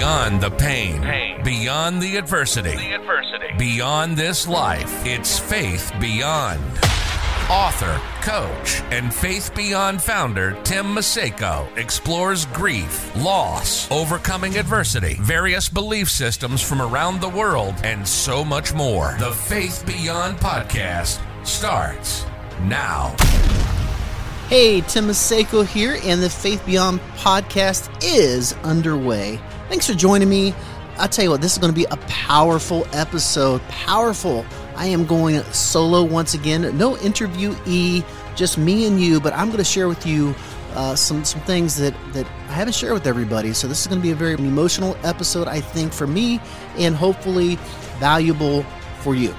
Beyond the pain, Pain. beyond the adversity, The adversity. beyond this life, it's Faith Beyond. Author, coach, and Faith Beyond founder Tim Maceyko explores grief, loss, overcoming adversity, various belief systems from around the world, and so much more. The Faith Beyond podcast starts now. Hey, Tim Maceyko here, and the Faith Beyond podcast is underway. Thanks for joining me. I'll tell you what, this is going to be a powerful episode. Powerful. I am going solo once again. No interviewee, just me and you, but I'm going to share with you uh, some, some things that, that I haven't shared with everybody. So, this is going to be a very emotional episode, I think, for me, and hopefully valuable for you.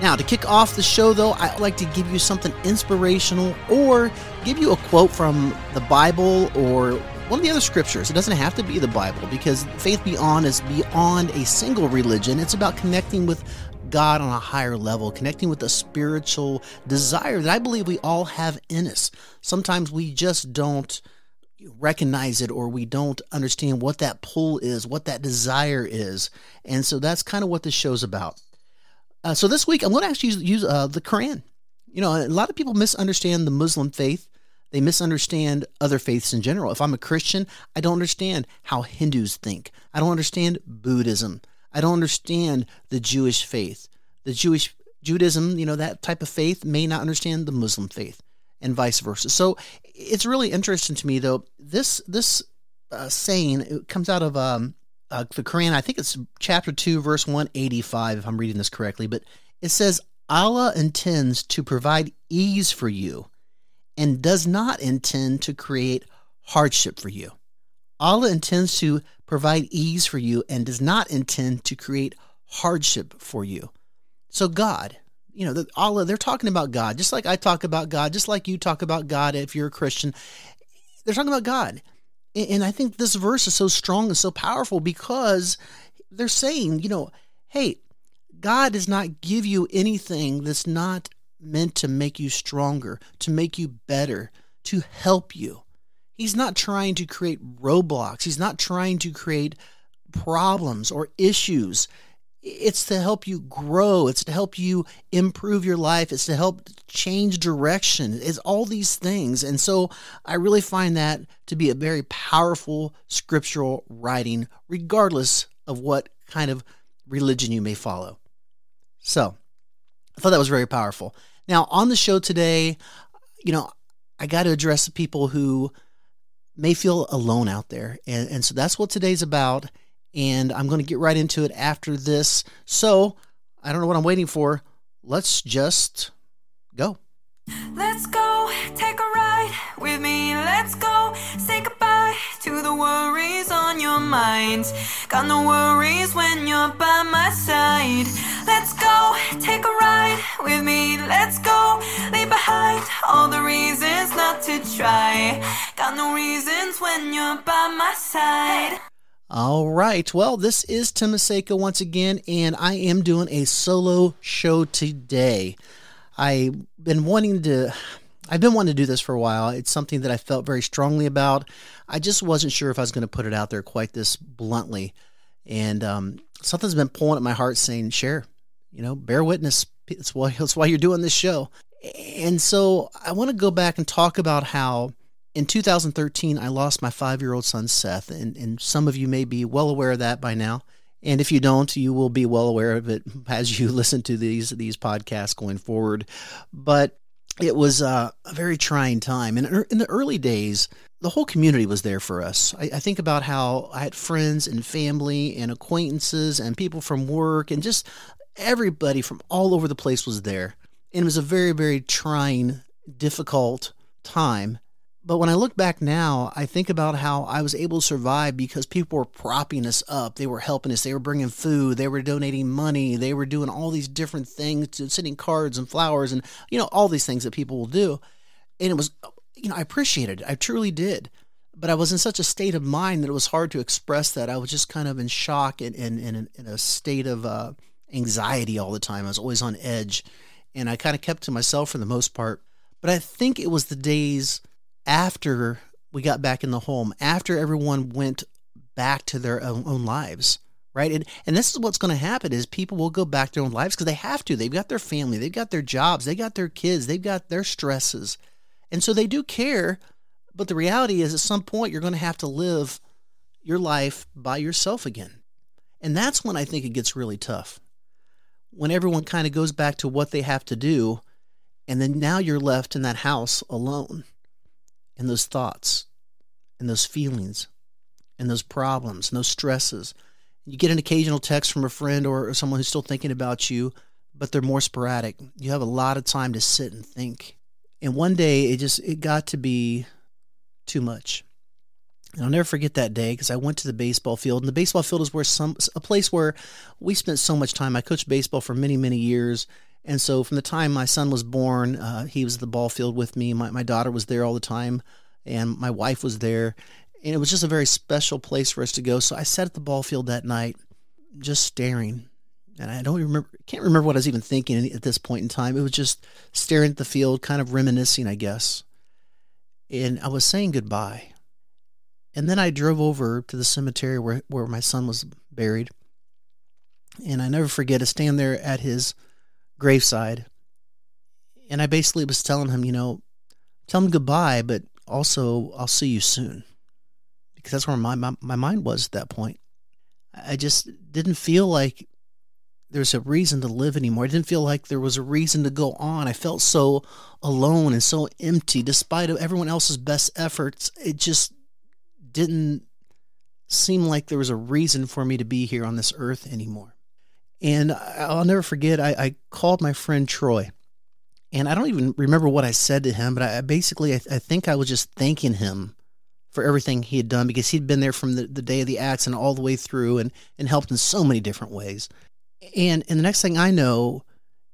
Now, to kick off the show, though, I'd like to give you something inspirational or give you a quote from the Bible or one of the other scriptures. It doesn't have to be the Bible because Faith Beyond is beyond a single religion. It's about connecting with God on a higher level, connecting with a spiritual desire that I believe we all have in us. Sometimes we just don't recognize it or we don't understand what that pull is, what that desire is. And so that's kind of what this show's about. Uh, so this week, I'm going to actually use, use uh, the Quran. You know, a lot of people misunderstand the Muslim faith. They misunderstand other faiths in general. If I'm a Christian, I don't understand how Hindus think. I don't understand Buddhism. I don't understand the Jewish faith. The Jewish Judaism, you know, that type of faith may not understand the Muslim faith, and vice versa. So it's really interesting to me, though. This this uh, saying it comes out of um, uh, the Quran. I think it's chapter 2, verse 185, if I'm reading this correctly. But it says, Allah intends to provide ease for you and does not intend to create hardship for you. Allah intends to provide ease for you and does not intend to create hardship for you. So, God, you know, the, Allah, they're talking about God, just like I talk about God, just like you talk about God if you're a Christian. They're talking about God. And I think this verse is so strong and so powerful because they're saying, you know, hey, God does not give you anything that's not meant to make you stronger, to make you better, to help you. He's not trying to create roadblocks. He's not trying to create problems or issues. It's to help you grow. It's to help you improve your life. It's to help change direction. It's all these things. And so I really find that to be a very powerful scriptural writing, regardless of what kind of religion you may follow. So I thought that was very powerful. Now, on the show today, you know, I got to address the people who may feel alone out there. And, and so that's what today's about and I'm going to get right into it after this. So I don't know what I'm waiting for. Let's just go. Let's go, take a ride with me. Let's go, say goodbye to the worries on your mind. Got no worries when you're by my side. Let's go, take a ride with me. Let's go, leave behind all the reasons not to try. Got no reasons when you're by my side. All right. Well, this is Tim once again, and I am doing a solo show today. I've been wanting to. I've been wanting to do this for a while. It's something that I felt very strongly about. I just wasn't sure if I was going to put it out there quite this bluntly. And um, something's been pulling at my heart saying, share, you know, bear witness. That's why, that's why you're doing this show. And so I want to go back and talk about how in 2013, I lost my five year old son, Seth, and, and some of you may be well aware of that by now. And if you don't, you will be well aware of it as you listen to these these podcasts going forward. But it was uh, a very trying time. And in the early days, the whole community was there for us. I, I, think about how I had friends and family and acquaintances and people from work and just everybody from all over the place was there. And it was a very, very trying, difficult time. But when I look back now, I think about how I was able to survive because people were propping us up. They were helping us. They were bringing food. They were donating money. They were doing all these different things, sending cards and flowers and, you know, all these things that people will do. And it was, you know, I appreciated it. I truly did. But I was in such a state of mind that it was hard to express that. I was just kind of in shock and, in a state of uh, anxiety all the time. I was always on edge. And I kind of kept to myself for the most part. But I think it was the days after we got back in the home, after everyone went back to their own, own lives right and, and this is what's going to happen is people will go back to their own lives because they have to they've got their family they've got their jobs they got their kids they've got their stresses and so they do care but the reality is at some point you're going to have to live your life by yourself again and that's when i think it gets really tough when everyone kind of goes back to what they have to do and then now you're left in that house alone and those thoughts and those feelings and those problems and those stresses. You get an occasional text from a friend or someone who's still thinking about you, but they're more sporadic. You have a lot of time to sit and think. And one day it just it got to be too much. And I'll never forget that day because I went to the baseball field, and the baseball field is where some a place where we spent so much time. I coached baseball for many many years, and so from the time my son was born, uh, he was at the ball field with me. My my daughter was there all the time, and my wife was there, and it was just a very special place for us to go. So I sat at the ball field that night, just staring, and I don't remember, can't remember what I was even thinking at this point in time. It was just staring at the field, kind of reminiscing, I guess. And I was saying goodbye. And then I drove over to the cemetery where, where my son was buried. And I never forget to stand there at his graveside. And I basically was telling him, you know, tell him goodbye, but also I'll see you soon because that's where my, my, my mind was at that point. I just didn't feel like there's a reason to live anymore. I didn't feel like there was a reason to go on. I felt so alone and so empty despite everyone else's best efforts. It just didn't seem like there was a reason for me to be here on this earth anymore. And I'll never forget, I, I called my friend Troy. And I don't even remember what I said to him, but I basically, I, I think I was just thanking him for everything he had done because he'd been there from the, the day of the accident all the way through and, and helped in so many different ways. And, and the next thing I know,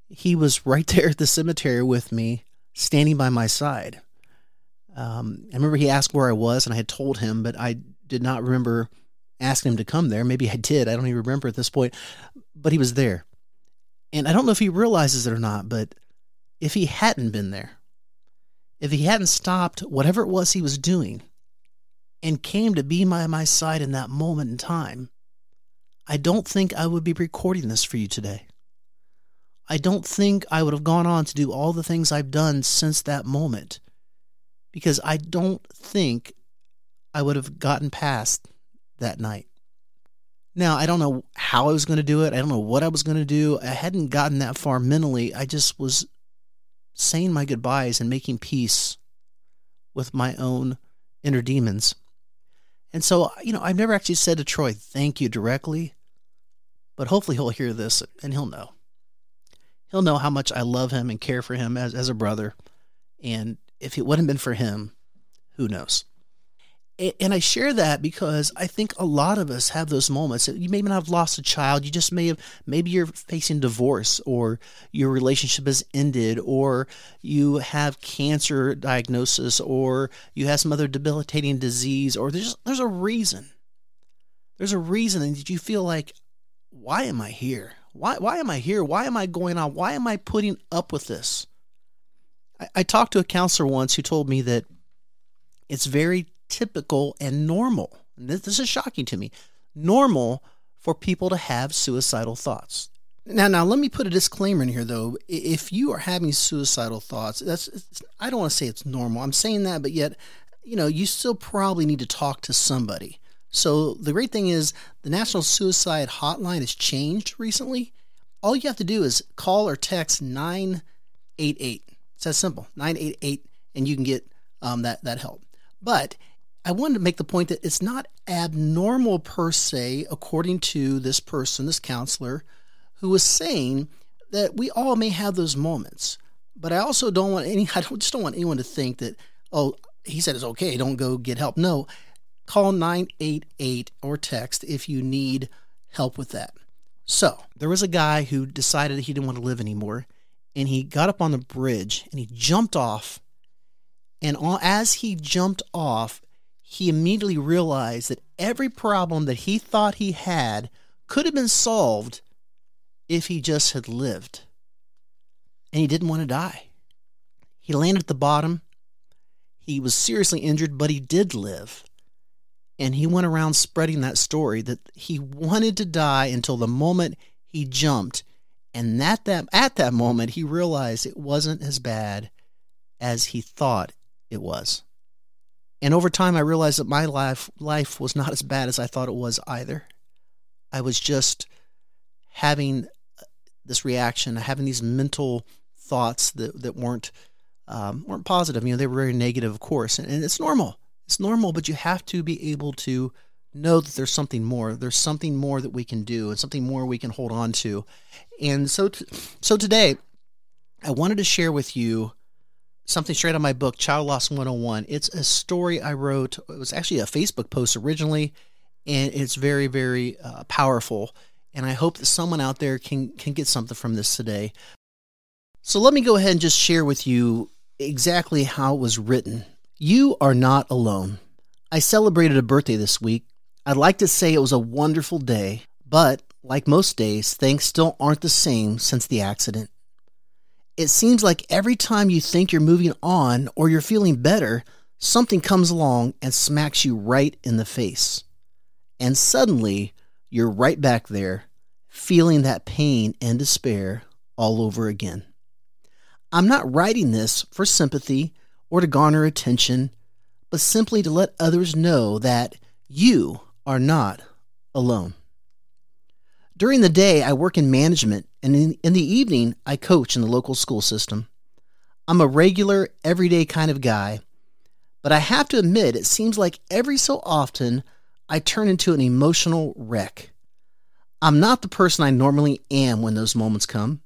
he was right there at the cemetery with me, standing by my side. Um, I remember he asked where I was, and I had told him, but I did not remember asking him to come there. Maybe I did. I don't even remember at this point. But he was there. And I don't know if he realizes it or not, but if he hadn't been there, if he hadn't stopped whatever it was he was doing and came to be by my side in that moment in time, I don't think I would be recording this for you today. I don't think I would have gone on to do all the things I've done since that moment because I don't think I would have gotten past that night. Now, I don't know how I was going to do it. I don't know what I was going to do. I hadn't gotten that far mentally. I just was saying my goodbyes and making peace with my own inner demons. And so, you know, I've never actually said to Troy, thank you directly, but hopefully he'll hear this and he'll know. He'll know how much I love him and care for him as, as a brother. And if it wouldn't have been for him, who knows? And I share that because I think a lot of us have those moments. You may not have lost a child. You just may have, maybe you're facing divorce or your relationship has ended or you have cancer diagnosis or you have some other debilitating disease or there's, there's a reason. There's a reason that you feel like, why am I here? Why, why am I here? Why am I going on? Why am I putting up with this? I, I talked to a counselor once who told me that it's very typical and normal. And this, this is shocking to me. Normal for people to have suicidal thoughts. Now, now let me put a disclaimer in here, though. If you are having suicidal thoughts, that's I don't want to say it's normal. I'm saying that, but yet, you know, you still probably need to talk to somebody. So the great thing is the National Suicide Hotline has changed recently. All you have to do is call or text 988. It's that simple, 988, and you can get um, that that help. But I wanted to make the point that it's not abnormal per se, according to this person, this counselor, who was saying that we all may have those moments. But I also don't want any, I don't, just don't want anyone to think that, oh, he said it's okay, don't go get help. No, call 988 or text if you need help with that. So there was a guy who decided he didn't want to live anymore, and he got up on the bridge and he jumped off. And as he jumped off, he immediately realized that every problem that he thought he had could have been solved if he just had lived. And he didn't want to die. He landed at the bottom. He was seriously injured, but he did live. And he went around spreading that story that he wanted to die until the moment he jumped. And that, that at that moment he realized it wasn't as bad as he thought it was. And over time I realized that my life life was not as bad as I thought it was either. I was just having this reaction, having these mental thoughts that, that weren't um, weren't positive. You know, they were very negative, of course, and, and it's normal. It's normal, but you have to be able to know that there's something more. There's something more that we can do, and something more we can hold on to. And so, t- so today, I wanted to share with you something straight out of my book, Child Loss 101. It's a story I wrote. It was actually a Facebook post originally, and it's very, very uh, powerful. And I hope that someone out there can can get something from this today. So let me go ahead and just share with you exactly how it was written. You are not alone. I celebrated a birthday this week. I'd like to say it was a wonderful day, but like most days, things still aren't the same since the accident. It seems like every time you think you're moving on or you're feeling better, something comes along and smacks you right in the face. And suddenly, you're right back there, feeling that pain and despair all over again. I'm not writing this for sympathy or to garner attention, but simply to let others know that you are not alone. During the day, I work in management, and in, in the evening, I coach in the local school system. I'm a regular, everyday kind of guy, but I have to admit, it seems like every so often I turn into an emotional wreck. I'm not the person I normally am when those moments come.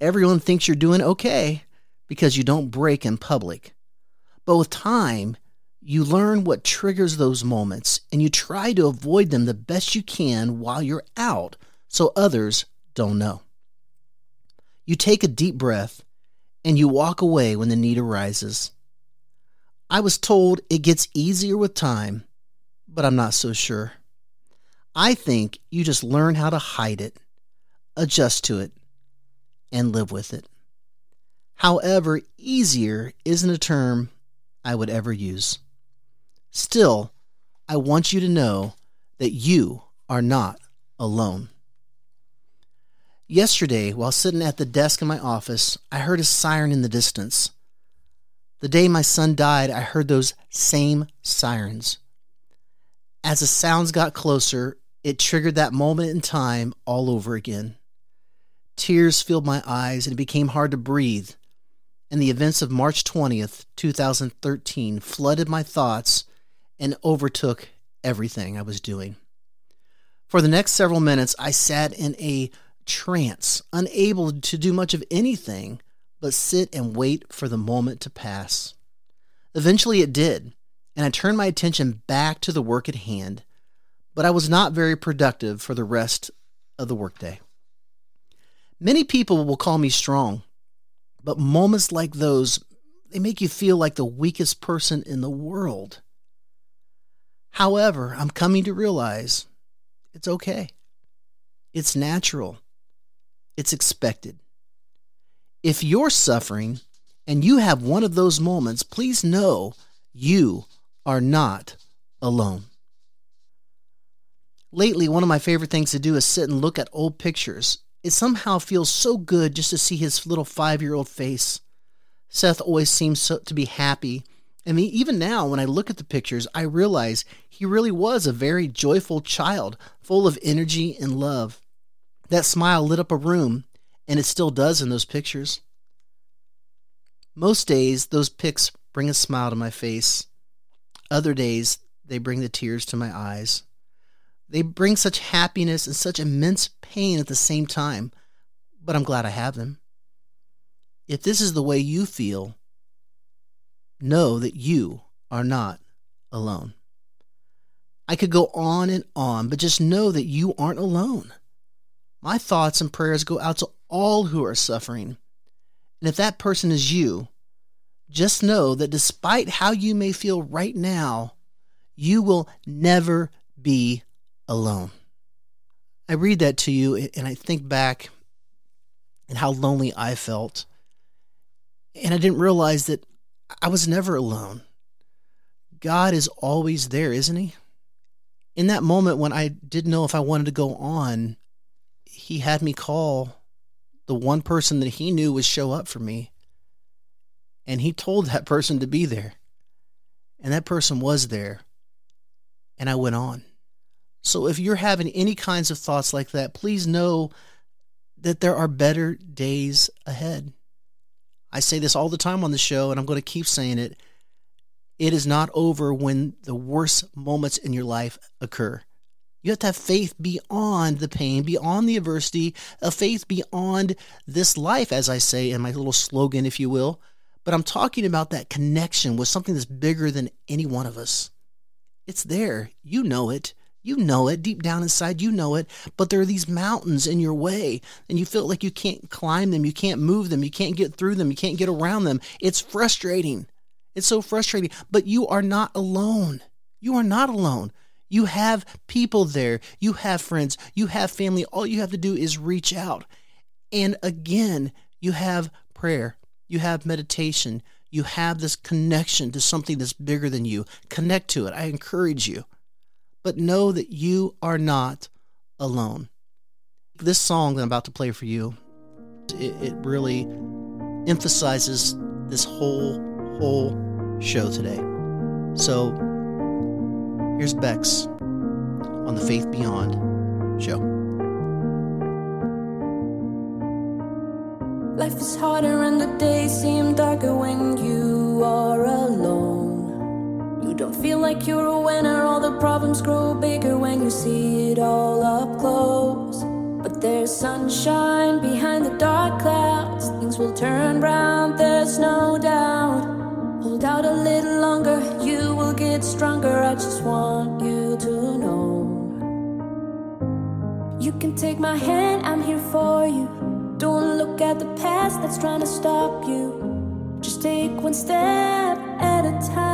Everyone thinks you're doing okay because you don't break in public. But with time, you learn what triggers those moments and you try to avoid them the best you can while you're out so others don't know. You take a deep breath and you walk away when the need arises. I was told it gets easier with time, but I'm not so sure. I think you just learn how to hide it, adjust to it, and live with it. However, easier isn't a term I would ever use. Still, I want you to know that you are not alone. Yesterday, while sitting at the desk in my office, I heard a siren in the distance. The day my son died, I heard those same sirens. As the sounds got closer, it triggered that moment in time all over again. Tears filled my eyes and it became hard to breathe. And the events of March 20th, 2013 flooded my thoughts and overtook everything I was doing. For the next several minutes, I sat in a trance, unable to do much of anything but sit and wait for the moment to pass. Eventually it did, and I turned my attention back to the work at hand, but I was not very productive for the rest of the workday. Many people will call me strong, but moments like those, they make you feel like the weakest person in the world. However, I'm coming to realize it's okay. It's natural. It's expected. If you're suffering and you have one of those moments, please know you are not alone. Lately, one of my favorite things to do is sit and look at old pictures it somehow feels so good just to see his little five year old face. Seth always seems so, to be happy. Mean, even now, when I look at the pictures, I realize he really was a very joyful child, full of energy and love. That smile lit up a room, and it still does in those pictures. Most days, those pics bring a smile to my face. Other days, they bring the tears to my eyes. They bring such happiness and such immense pain at the same time, but I'm glad I have them. If this is the way you feel, know that you are not alone. I could go on and on, but just know that you aren't alone. My thoughts and prayers go out to all who are suffering. And if that person is you, just know that despite how you may feel right now, you will never be alone. I read that to you and I think back and how lonely I felt. And I didn't realize that I was never alone. God is always there, isn't He? in that moment when I didn't know if I wanted to go on, he had me call the one person that he knew would show up for me. And he told that person to be there. And that person was there. And I went on. So if you're having any kinds of thoughts like that, please know that there are better days ahead. I say this all the time on the show, and I'm going to keep saying it. It is not over when the worst moments in your life occur. You have to have faith beyond the pain, beyond the adversity, a faith beyond this life, as I say in my little slogan, if you will. But I'm talking about that connection with something that's bigger than any one of us. It's there. You know it. You know it deep down inside, you know it, but there are these mountains in your way, and you feel like you can't climb them, you can't move them, you can't get through them, you can't get around them. It's frustrating. It's so frustrating, but you are not alone. You are not alone. You have people there, you have friends, you have family. All you have to do is reach out. And again, you have prayer, you have meditation, you have this connection to something that's bigger than you. Connect to it. I encourage you but know that you are not alone. This song that I'm about to play for you, it, it really emphasizes this whole, whole show today. So here's Bex on the Faith Beyond show. Life is harder and the days seem darker when you are alone. Feel like you're a winner, all the problems grow bigger when you see it all up close. But there's sunshine behind the dark clouds, things will turn round, there's no doubt. Hold out a little longer, you will get stronger. I just want you to know. You can take my hand, I'm here for you. Don't look at the past that's trying to stop you. Just take one step at a time.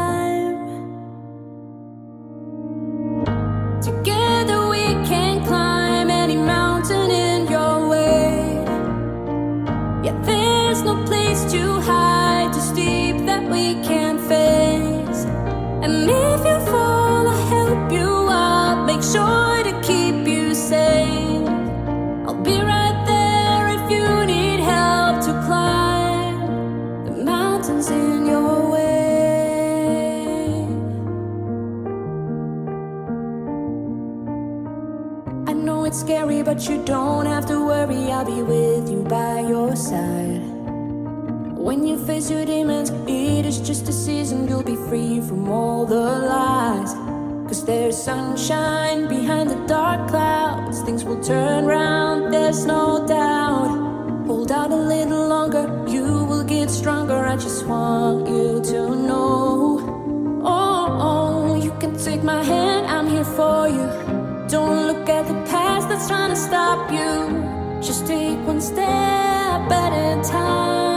But you don't have to worry, I'll be with you by your side. When you face your demons, it is just a season, you'll be free from all the lies. Cause there's sunshine behind the dark clouds, things will turn round, there's no doubt. Hold out a little longer, you will get stronger. I just want you to know. Oh, oh, you can take my hand, I'm here for you. Don't look at the past that's trying to stop you. Just take one step at a time.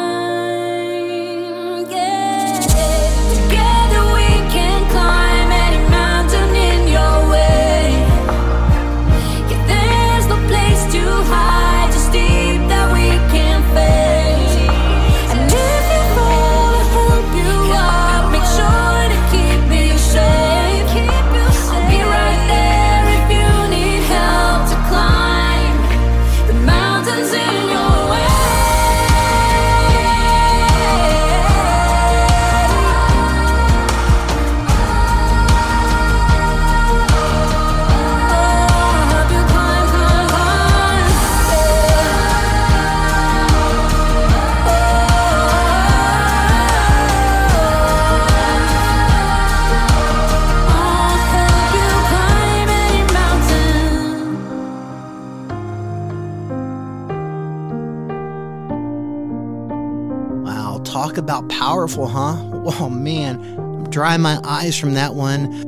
About powerful, huh? Oh man, I'm drying my eyes from that one.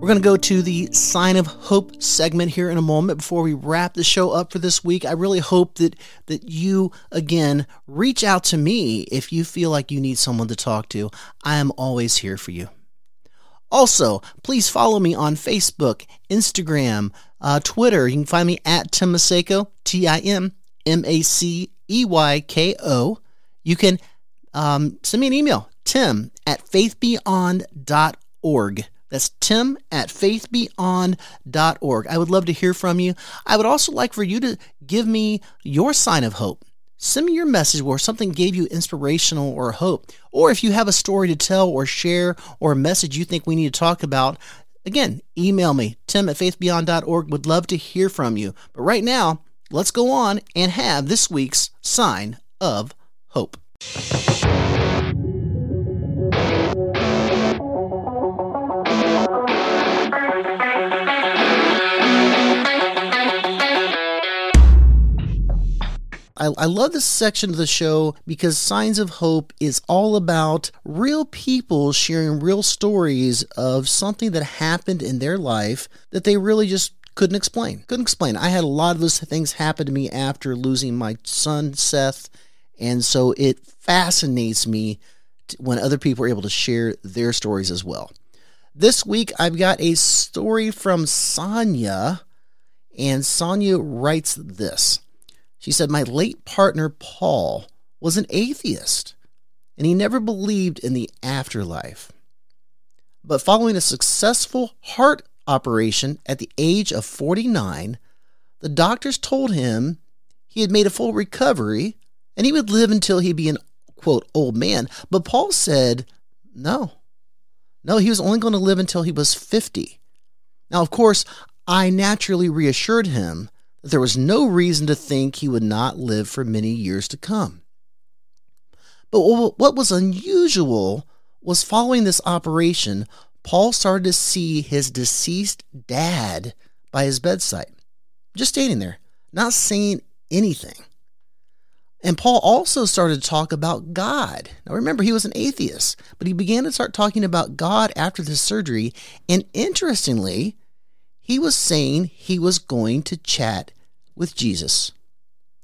We're going to go to the sign of hope segment here in a moment before we wrap the show up for this week. I really hope that that you again reach out to me if you feel like you need someone to talk to. I am always here for you. Also, please follow me on Facebook, Instagram, uh, Twitter. You can find me at Tim Maceyko, T I M M A C E Y K O. You can um, send me an email, tim at faithbeyond.org. That's tim at faithbeyond.org. I would love to hear from you. I would also like for you to give me your sign of hope. Send me your message where something gave you inspirational or hope. Or if you have a story to tell or share or a message you think we need to talk about, again, email me, tim at faithbeyond.org. Would love to hear from you. But right now, let's go on and have this week's sign of hope. I, I, love this section of the show because Signs of Hope is all about real people sharing real stories of something that happened in their life that they really just couldn't explain. Couldn't explain. I had a lot of those things happen to me after losing my son, Seth. And so it fascinates me when other people are able to share their stories as well. This week, I've got a story from Sonia, and Sonia writes this. She said, My late partner, Paul, was an atheist, and he never believed in the afterlife. But following a successful heart operation at the age of 49, the doctors told him he had made a full recovery and he would live until he'd be an quote old man. But Paul said, no, no, he was only going to live until he was 50. Now, of course, I naturally reassured him that there was no reason to think he would not live for many years to come. But what was unusual was following this operation, Paul started to see his deceased dad by his bedside, just standing there, not saying anything. And Paul also started to talk about God. Now remember, he was an atheist, but he began to start talking about God after the surgery. And interestingly, he was saying he was going to chat with Jesus.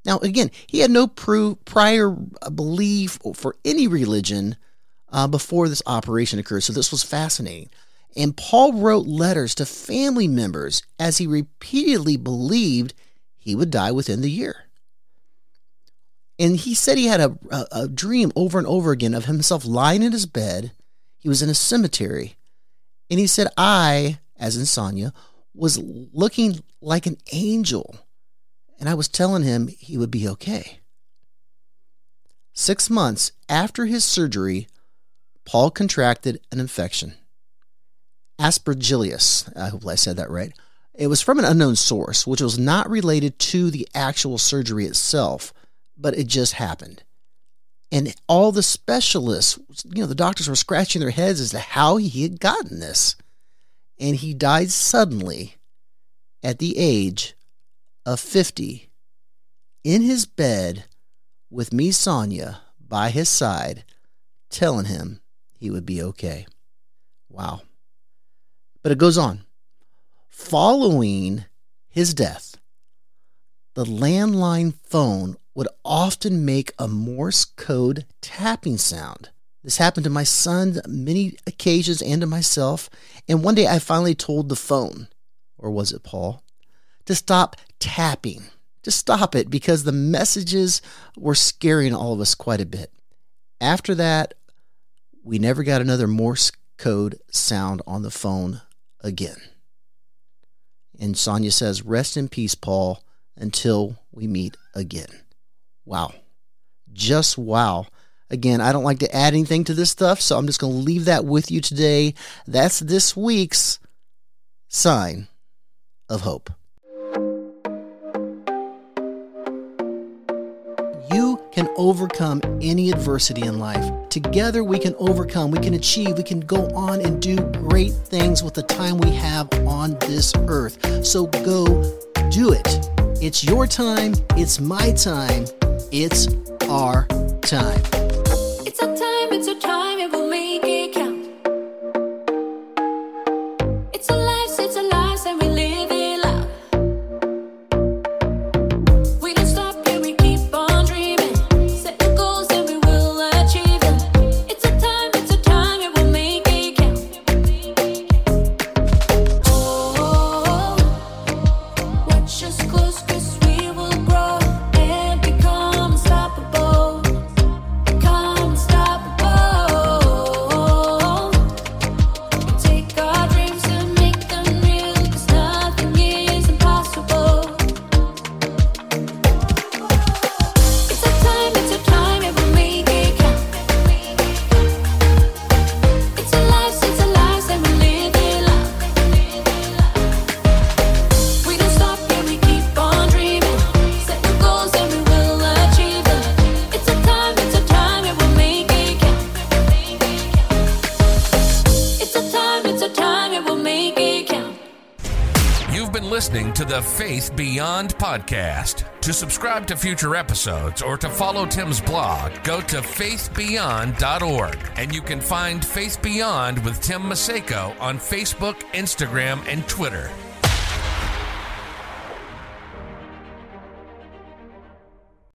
Now, again, he had no prior belief for any religion uh, before this operation occurred, so this was fascinating. And Paul wrote letters to family members as he repeatedly believed he would die within the year. And he said he had a, a, a, dream over and over again of himself lying in his bed. He was in a cemetery. And he said, I, as in Sonia, was looking like an angel. And I was telling him he would be okay. Six months after his surgery, Paul contracted an infection. Aspergillus, I hope I said that right. It was from an unknown source, which was not related to the actual surgery itself but it just happened. And all the specialists, you know, the doctors were scratching their heads as to how he had gotten this. And he died suddenly at the age of 50 in his bed with me, Sonia, by his side, telling him he would be okay. Wow. But it goes on. Following his death, the landline phone would often make a Morse code tapping sound. This happened to my son many occasions and to myself. And one day I finally told the phone, or was it Paul, to stop tapping. To stop it because the messages were scaring all of us quite a bit. After that, we never got another Morse code sound on the phone again. And Sonia says, Rest in peace, Paul, until we meet again. Wow. Just wow. Again, I don't like to add anything to this stuff, so I'm just going to leave that with you today. That's this week's sign of hope. You can overcome any adversity in life. Together, we can overcome, we can achieve, we can go on and do great things with the time we have on this earth. So go do it. It's your time, it's my time it's our time. The Faith Beyond podcast. To subscribe to future episodes or to follow Tim's blog, go to faithbeyond.org. And you can find Faith Beyond with Tim Maceyko on Facebook, Instagram, and Twitter.